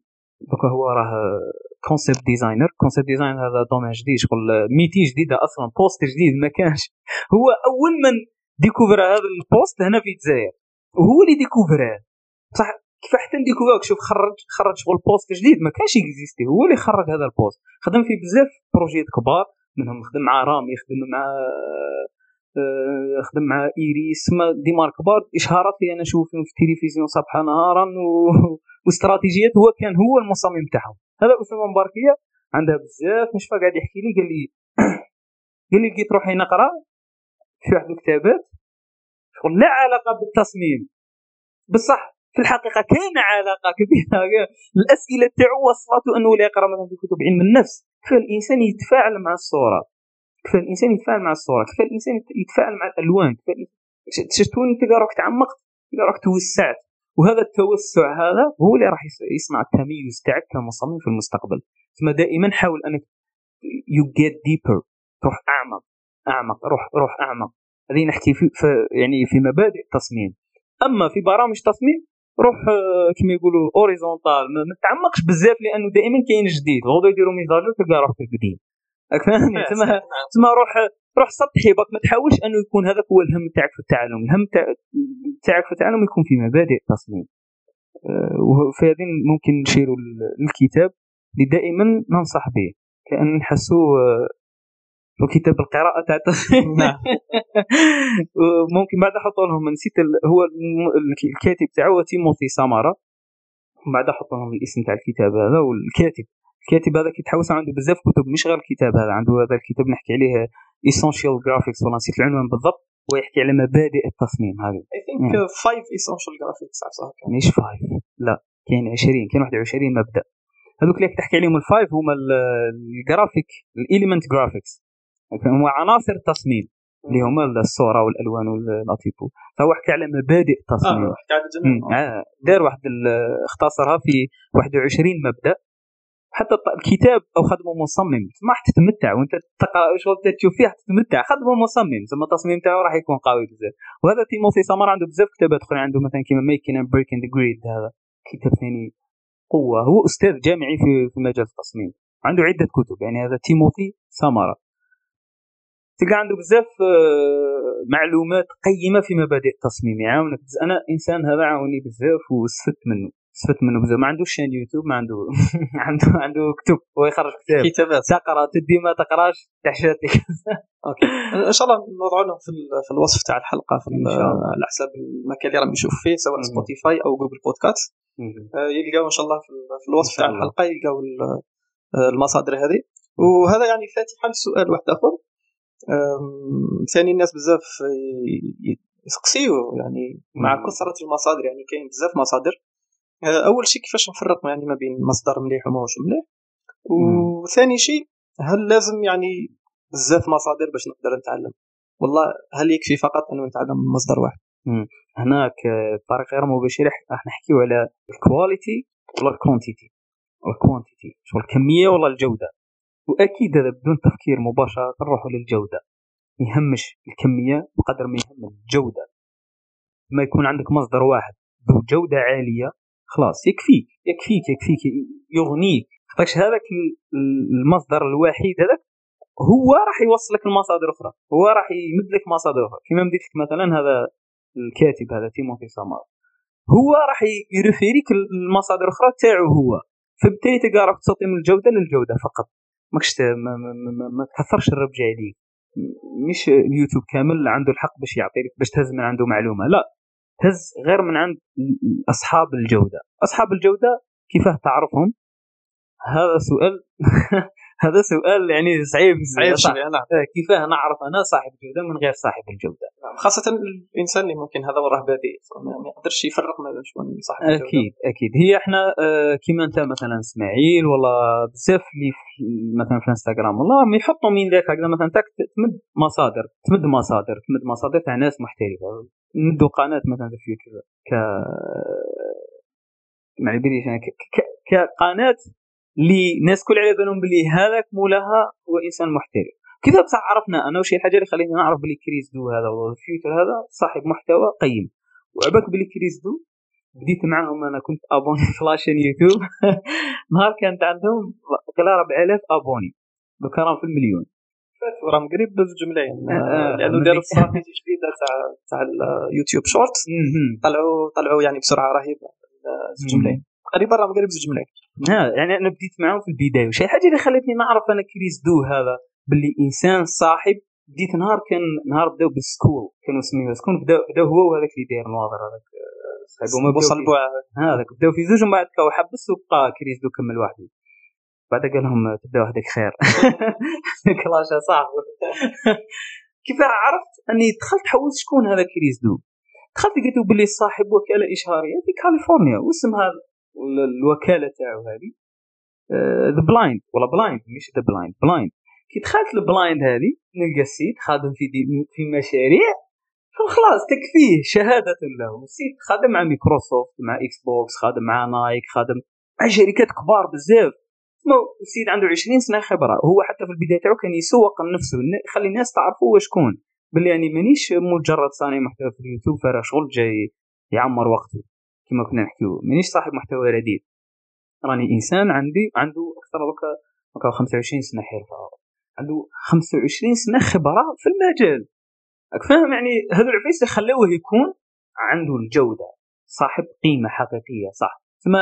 دوكا هو راه concept designer concept design هذا domaine جديد شغل métier جديدة أصلا poste جديد ما كانش. هو أول من découvre هذا ال poste هنا في الجزائر. وهو اللي découvra ه بصح كيف حتى ن découvrir شوف خرج خرج شغل poste جديد ما كانش existé هو اللي خرج هذا ال poste خدم في بزاف بروجيات كبار منهم خدم مع رامي خدم مع آه، خدم مع إيريس. ما ديما كبار اشهارات اللي أنا نشوفهم في التلفزيون صباحا نهارا و... واستراتيجيات هو كان هو المصمم تاعهم هذا اسامه مباركية عندها بزاف مش قاعد يحكي لي قال لي قال لي لقيت روحي نقرأ في واحد الكتابات شغل لا علاقة بالتصميم. بصح في الحقيقة كاين علاقة كبيرة. الأسئلة تاعو وصلته أنه لا يقرأ مثلا في كتب علم النفس. كيف الانسان يتفاعل مع الصورة. كيف الإنسان يتفاعل مع الصورة؟ كيف الإنسان يتفاعل مع الألوان؟ كيف شفتوني تلقى روحك تعمقت روحك توسعت. وهذا التوسع هذا هو اللي راح يص- يصنع التميز تاعك كمصمم في المستقبل. ثم دائما حاول أنك you get deeper روح أعمق. أعمق. روح روح أعمق. هذه نحكي في, في يعني في مبادئ التصميم. أما في برامج تصميم روح آه، كما يقولوا horizontal ما تعمقش بزاف لأنه دائما كاين جديد. غدو يديروا mise à jour تلقى روحك قديم. راك فاهمني تما نعم. تما روح روح سطحي باك ما تحاولش أنه يكون هذاك هو الهم تاعك في التعلم. الهم تاع- تاعك في التعلم يكون في مبادئ التصميم. آه، وفي هذه ممكن نشيروا للكتاب اللي دائما ننصح به كأن نحسوا آه، هو كتاب القراءة تاع التصميم. نعم. ممكن بعد أحط لهم نسيت هو الكاتب تاعو تيموثي سامارا. بعد أحط لهم الاسم تاع الكتاب هذا والكاتب. الكاتب هذا كي تحوس عنده بزاف كتب مش غير الكتاب هذا عنده هذا الكتاب نحكي عليه essential graphics والله نسيت العنوان بالضبط ويحكي على مبادئ التصميم هذا. I think نعم. 5 essential graphics مش five لا كاين 20 كاين 21 مبدأ. هذوك اللي تحكي عليهم ال five هما ال- ال graphic ال element graphics هما عناصر التصميم اللي هما الصورة والألوان وال typo فهو حكى على مبادئ التصميم. آه حكى على جميع. آه، دار واحد اختصرها في 21 مبدأ. حتى الكتاب أو خدمة مصمم. ما راح تتمتع. وأنت تقرأ شغل تشوف فيه تتمتع. خدمة مصمم. زعما التصميم تاعو راح يكون قوي بزاف. وهذا تيموثي سامارا عنده بزاف كتابات أخرى عنده مثلا كيما Making and Breaking the Grid هذا كتاب ثاني قوة. هو أستاذ جامعي في في مجال التصميم. عنده عدة كتب. يعني هذا تيموثي سامارا تلقى عنده بزاف آه، معلومات قيمة في مبادئ التصميم. يعاونك. بز- أنا إنسان هذا عاوني بزاف واستفدت منه. استفدت منه بزاف. ما عندوش chaîne يوتيوب ما عنده عنده عنده كتب. هو يخرج كتاب. كتابات. تقرا تدي ما تقراش تحشاتك OK. إن شاء الله نوضع لهم في في الوصف تاع الحلقة في. على حساب المكان اللي راهم يشوف فيه سواء. سبوتيفاي أو جوجل بودكاست آه، يلقاو إن شاء الله في ال- في الوصف تاع. الحلقة يلقاو آه، المصادر هذه. وهذا يعني فاتحه لسؤال واحد آخر. ثاني الناس بزاف يسقسيو يعني مع. كثرة المصادر يعني كاين بزاف مصادر. أول شيء كيفاش نفرق يعني ما بين مصدر مليح وماهوش مليح. وثاني شيء هل لازم يعني بزاف مصادر باش نقدر نتعلم؟ والله هل يكفي فقط أنه نتعلم من مصدر واحد؟ هناك بطريقه غير مباشره راح نحكيو على ال qualité ولا ال quantité ال quantité شو الكمية ولا الجودة؟ وأكيد هذا بدون تفكير مباشرة نروحوا للجودة. يهمش الكمية بقدر ما يهم الجودة. ما يكون عندك مصدر واحد ذو جودة عالية خلاص يكفيك يكفيك يكفيك يغنيك. خاطرش هذاك ال- ال- المصدر الوحيد هذاك هو راح يوصلك لمصادر أخرى هو راح يمد لك مصادر أخرى. كما مديت لك مثلا هذا الكاتب هذا تيموثي سامار. هو راح يرفيريك المصادر الاخرى تاعو هو. فبالتالي تلقى راك تصوتي من الجودة للجودة فقط. ماكش ما, ما, ما, ما تكثرش الربج عليك. مش اليوتيوب كامل عنده الحق باش يعطيك باش تهز من عنده معلومة. لا. تهز غير من عند أصحاب الجودة. أصحاب الجودة كيفاه تعرفهم؟ هذا سؤال هذا سؤال يعني صعيب. صعيب شوية نعم. كيفاه نعرف أنا صاحب الجودة من غير صاحب الجودة؟ نعم. خاصة الإنسان اللي ممكن هذا وراه بادئ ما يقدرش يفرق ما بين شكون صاحب الجودة. أكيد أكيد. هي إحنا آه، كيما أنت مثلا إسماعيل ولا بزاف اللي مثلا في الإنستغرام والله ما يحطوا من ذاك؟ هكذا مثلا تمد مصادر تمد مصادر تمد مصادر تاع ناس محترفة. ندو قناة مثلا في اليوتيوب ك ما باليش كقناة اللي الناس كل على بالهم بلي هذاك مولاها هو إنسان محترف. كيف بصح عرفنا أنا وش الحاجة اللي خليتني نعرف بلي كريس دو هذا ولا The Futur هذا صاحب محتوى قيم. وعباك بلي كريس دو بديت معاهم أنا كنت abonné في la chaîne يوتيوب. نهار كانت عندهم قلا 4000 abonné. دوكا راهم في المليون. راهم قريب بزوج ملايين. آه، آه، لأنه داروا استراتيجي جديده تاع تاع ال YouTube Shorts طلعوا طلعوا يعني بسرعة رهيبة. زوج ملايين. تقريبا راهم قريب زوج ملايين. يعني أنا بديت معاهم في البداية. وش الحاجة اللي خلتني نعرف أنا كريس دو هذا باللي إنسان صاحب بديت نهار كان نهار بداو بال Skool. كانوا يسميوه Skool بداو بداو هو وهذاك اللي داير نواظر هذاك. صاحبه ما بوصل هذاك. بداو في زوج ومن بعد كاو حبس وبقى كريس دو كمل وحده. بعد قال لهم تبداو هذاك خير. كلاشا صح كيف عرفت أني دخلت حوس شكون هذا كريس دو؟ دخلت لقيته باللي صاحب وكالة إشهارية في كاليفورنيا واسم هذا الوكالة تاعو هذه. The Blind ولا Blind مش The Blind Blind كي دخلت ال Blind هذه نلقى السيد خادم في في مشاريع. خلاص تكفيه شهادة له. السيد خادم مع مايكروسوفت مع إكس بوكس خادم مع نايك خادم مع شركات كبار بزاف. السيد عنده 20 سنة خبرة. هو حتى في البداية تاعو كان يسوق لنفسه يخلي الناس تعرفوا شكون باللي يعني مانيش مجرد صانع محتوى في اليوتيوب فارغ شغل جاي يعمر وقته كما كنا نحكيو. مانيش صاحب محتوى رديء. راني إنسان عندي عنده أكثر دوكا 25 سنة حرفه عنده 25 سنة خبرة في المجال. فاهم؟ يعني هذو العفيس اللي خلوه يكون عنده الجودة. صاحب قيمة حقيقية صح. ثم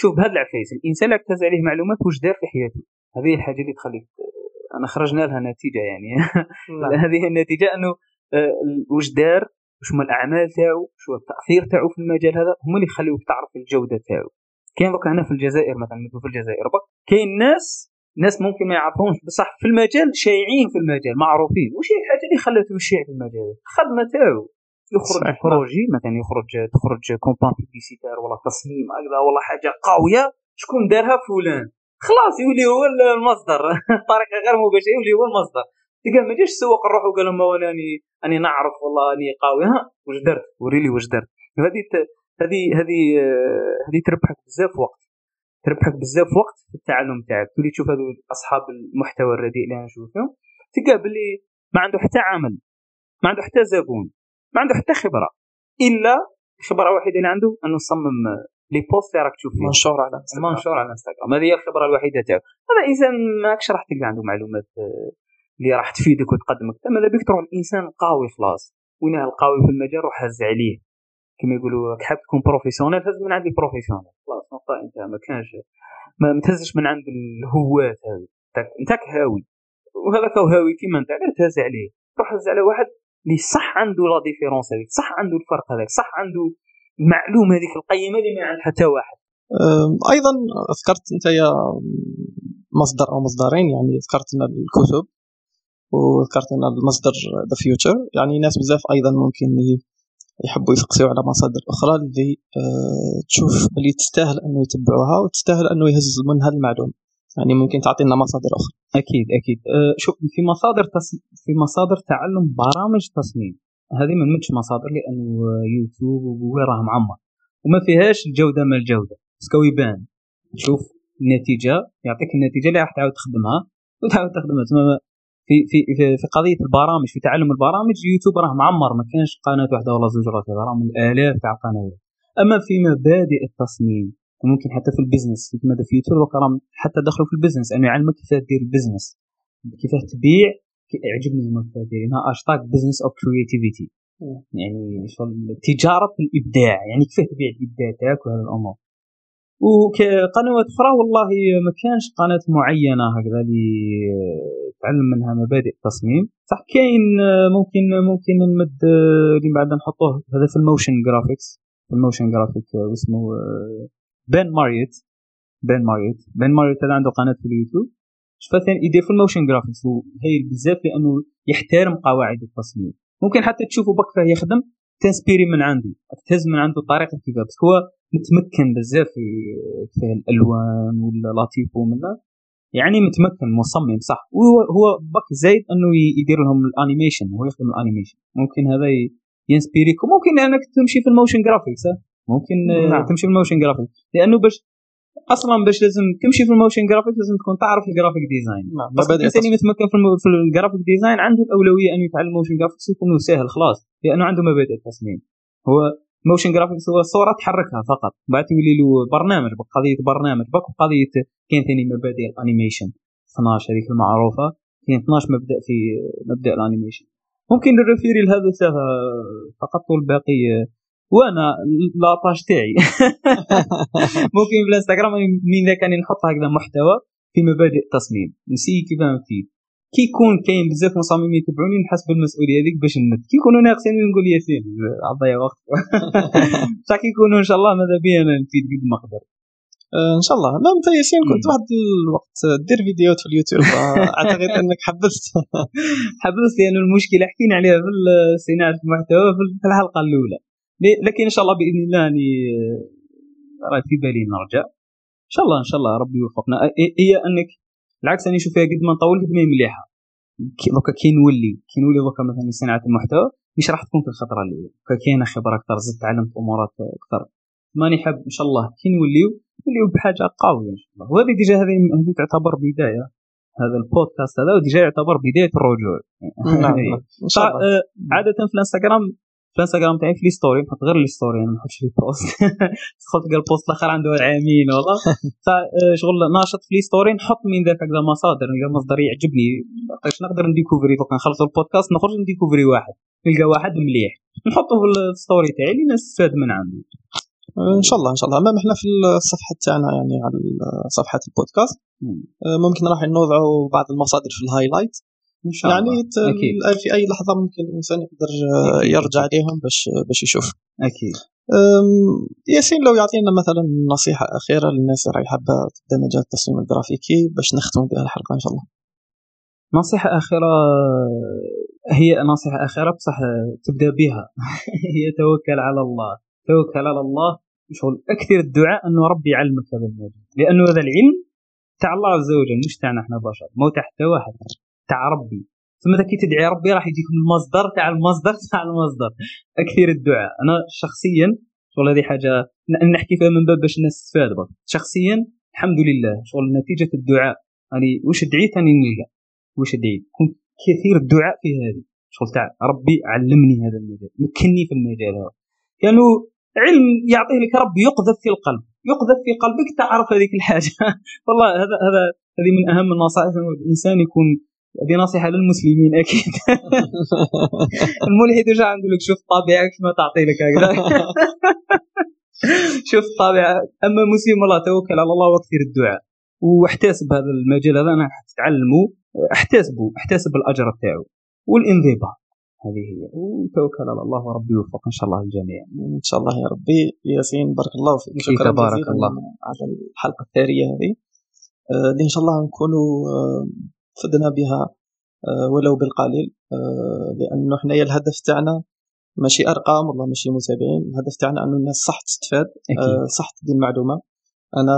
شوف بهذا العفيس الإنسان اللي اعتز عليه معلومات واش دار في حياته؟ هذه الحاجة اللي تخليك أنا خرجنا لها نتيجة يعني. نعم. هذه النتيجة أنه آه، واش دار وش هما الأعمال تاعو شو التأثير تاعو في المجال هذا هما اللي يخليوك تعرف الجودة تاعو. كاين دوكا هنا في الجزائر مثلا في الجزائر بك كاين ناس ناس ممكن ما يعرفونش بصح في المجال شايعين في المجال معروفين. وش هي الحاجة اللي خلته يشيع في المجال؟ الخدمة تاعو. يخرج projet مثلا يخرج تخرج campagne publicitaire ولا تصميم هكذا ولا حاجة قوية شكون دارها؟ فلان. خلاص يولي هو المصدر. طريقة غير مباشرة يولي هو المصدر. تلقى ما جاش سوق الروح وقال لهم أنا اني نعرف والله أني قوي. ها واش درت؟ وريلي واش درت. هذه هذه هذه هذه تربحك بزاف وقت. تربحك بزاف وقت في التعلم تاعك. تولي تشوف هذو أصحاب المحتوى الرديء اللي نشوفهم. تلقى باللي ما عنده حتى عمل ما عنده حتى زبون. ما عنده حتى خبرة. إلا الخبره الوحيده اللي عنده أنه يصمم les posts اللي راك تشوف فيه منشور على انستغرام منشور على انستغرام هذه هي الخبرة الوحيدة تاعو. هذا إنسان ماكش راح تلقى عنده معلومات اللي راح تفيدك وتقدمك. ماذا بك تروح الانسان قوي خلاص. وين القوي في المجال روح هز عليه. كما يقولوا حاب تكون professionnel هز من عند ال professionnel خلاص نقطة أنت ما كانش ما تهزش من عند الهوات هذه انتك هاوي. وهذاك هاوي كيما انت غير تهز عليه. روح هز على واحد اللي صح عنده la différence هذيك صح عنده الفرق هذاك صح عنده المعلومة هذيك القيمة اللي ما عند حتى واحد. أيضا ذكرت أنت يا مصدر أو مصدرين يعني ذكرت الكتب وذكرت أن المصدر ذا فيوتشر يعني ناس بزاف أيضا ممكن يحبوا يفقسوا على مصادر أخرى اللي أه تشوف اللي تستاهل أنه يتبعوها وتستاهل أنه يهز منها المعلومة. يعني ممكن تعطينا مصادر أخرى. أكيد أكيد. أه شوف في مصادر تص... في مصادر تعلم برامج تصميم. هذه ما نمدش مصادر لأنه يوتيوب وجوجل راه معمر. وما فيهاش الجودة ما الجودة. بس يبان تشوف النتيجه يعطيك النتيجة اللي راح تعاود تخدمها وتعاود تخدمها. في في في, في قضية البرامج في تعلم البرامج يوتيوب راه معمر. ما كانش قناة واحدة ولا زوج ولا ثلاثة راه من الآلاف تاع قنوات أما في مبادئ التصميم وممكن حتى في ال business كما في يوتيوب راهم حتى دخلوا في ال business انه يعلمك كيف دير ال business كيف تبيع يعجبني هما كيف دايرينها hashtag business of creativity يعني شغل تجارة الإبداع يعني كيف تبيع الإبداع تاعك وهذه الأمور وقنوات أخرى والله ما كانش قناة معينة هكذا اللي تعلم منها مبادئ التصميم. صح كاين ممكن ممكن نمد اللي بعد نحطوه هذا في ال motion graphics في ال motion graphic اسمه Ben Marriott Ben Marriott Ben Marriott هذا عنده قناة في اليوتيوب. شفت يدير في ال motion graphics وهي بزاف لأنه يحترم قواعد التصميم. ممكن حتى تشوفه بك فيه يخدم ت inspiré من عنده. تهز من عنده طريقة الكتابه بس هو متمكن بزاف في الألوان ولا ومنه. يعني متمكن مصمم صح. وهو هو بك زايد إنه يدير لهم ال animation هو يخدم ال animation. ممكن هذا ي inspiré ك. وممكن إنك تمشي في ال motion graphics ممكن نعم. تمشي في ال motion graphics لأنه باش أصلا باش لازم تمشي في ال motion graphic لازم تكون تعرف ال graphic design نعم بس الإنسان متمكن في ال graphic design عنده الأولوية أنه يتعلم motion graphics يكون سهل خلاص لأنه عنده مبادئ التصميم. هو motion graphics هو صورة تحركها فقط. بعد يولي له برنامج قضية برنامج. بك قضية كاين ثاني مبادئ ال animation 12 هذيك المعروفة. كاين 12 مبدأ في مبدأ ال animation ممكن نريفيري لهذا فقط والباقي وأنا la page تاعي. ممكن في الانستغرام من ذاك اني نحط هكذا محتوى في مبادئ التصميم. نسي كيف نفيد كي يكون كاين بزاف مصممين يتبعوني نحس بالمسؤولية هذيك باش نمد. كي يكونوا ناقصين نقول ياسين عطيه وقت. صح كي يكونوا إن شاء الله ماذا بيا أنا نفيد قد ما أقدر. آه، إن شاء الله. ما أنت ياسين كنت واحد الوقت دير فيديوهات في اليوتيوب. أعتقد إنك حبست. حبست لأن المشكلة حكينا عليها في صناعه المحتوى في الحلقة الأولى. لكن إن شاء الله بإذن الله اني راه في بالي نرجع إن شاء الله إن شاء الله ربي يوفقنا. هي أنك العكس أنا نشوف فيها قد ما نطول قد ما هي مليحة. دوكا كي نولي كي نولي دوكا مثلا صناعه المحتوى مش راح تكون في الخطرة الأولى. كاينة خبرة أكثر زدت تعلمت أمورات أكثر. ماني حاب إن شاء الله كي نوليو نوليو بحاجة قوية إن شاء الله. وهذه déjà هذه هذه تعتبر بداية. هذا البودكاست هذا و déjà يعتبر بداية الرجوع. نعم إن شاء الله. آه، عادة في الانستغرام الانستغرام تاعي في les stories نحط غير les stories ما نحطش les posts تدخل تلقى البوست الأخر عنده عامين والله. فشغل ناشط في les stories نحط من ذاك هكذا مصادر نلقى مصدر يعجبني. باش نقدر نديكوفري دوك نخلص البودكاست نخرج نديكوفري واحد. نلقى واحد مليح. نحطه في ال story تاعي اللي الناس تستفاد من عنده. إن شاء الله إن شاء الله. المهم إحنا في الصفحة تاعنا يعني على صفحة البودكاست ممكن راح نوضعوا بعض المصادر في ال highlight إن شاء يعني الله. أكيد. في أي لحظة ممكن الإنسان يقدر أكيد. يرجع عليهم باش باش يشوف. أكيد. ياسين لو يعطينا مثلا نصيحة أخيرة للناس اللي حابة تبدأ مجال التصميم الجرافيكي باش نختم بها الحلقة إن شاء الله. نصيحة أخيرة هي نصيحة أخيرة بصح تبدأ بها. هي توكل على الله. توكل على الله. شغل أكثر الدعاء أنه ربي يعلمك هذا المجال لأنه هذا العلم تاع الله عز وجل مش تاعنا إحنا بشر. مو تاع حتى واحد. تاع ربي. ثم كي تدعي ربي راح يجيك المصدر تاع المصدر تاع المصدر. أكثر الدعاء. أنا شخصيا شغل هذه حاجة نحكي فيها من باب باش الناس تستفاد شخصيا الحمد لله شغل نتيجة الدعاء. يعني واش دعيت أني نلقى؟ واش دعيت؟ كنت كثير الدعاء في هذه. شغل تاع ربي علمني هذا المجال مكني في المجال هذا. كانوا علم يعطيه لك ربي يقذف في القلب. يقذف في قلبك تعرف هذيك الحاجة. والله هذا هذا هذه من أهم النصائح. الإنسان يكون هذه نصيحة للمسلمين أكيد. الملحد رجع نقول لك شوف طبيعك ما تعطي لك هكذا. شوف الطبيعه أما مسلم والله توكل على الله وأكثر الدعاء. واحتسب هذا المجال هذا أنا تتعلمه احتسبه احتسب الأجر بتاعه. والانضباط. هذه هي. وتوكل على الله وربي يوفق إن شاء الله الجميع إن شاء الله يا ربي. ياسين بارك الله فيك. شكرا تبارك الله. على الحلقة الثريه هذه. اللي إن شاء الله نكونوا آه، فدنا بها آه، ولو بالقليل آه، لأنه حنايا الهدف تاعنا ماشي أرقام والله ماشي متابعين الهدف تاعنا أنه الناس صح تستفاد أكيد. صح تدي المعلومة أنا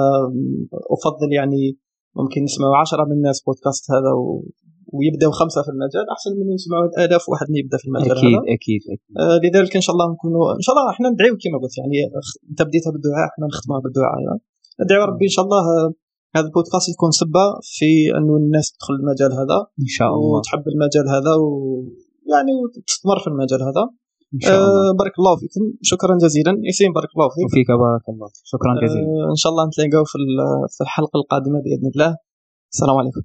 أفضل يعني ممكن يسمعوا عشرة من الناس بودكاست هذا و... ويبداوا خمسة في المجال أحسن من يسمعوا آلاف واحد يبدأ في المجال أكيد هذا. أكيد أكيد آه لذلك إن شاء الله نكونوا إن شاء الله إحنا ندعيو كما قلت يعني انت بديتها بالدعاء إحنا نختمها بالدعاء يعني. ندعو ربي إن شاء الله هذا البودكاست يكون سبة في إنه الناس تدخل المجال هذا. إن شاء الله. وتحب المجال هذا ويعني وتستمر في المجال هذا. إن شاء الله. آه بارك الله فيكم. شكرا جزيلا. ياسين بارك الله فيك. وفيك بارك الله. شكرا جزيلا. آه إن شاء الله نتلاقاو في الحلقة القادمة بإذن الله. السلام عليكم.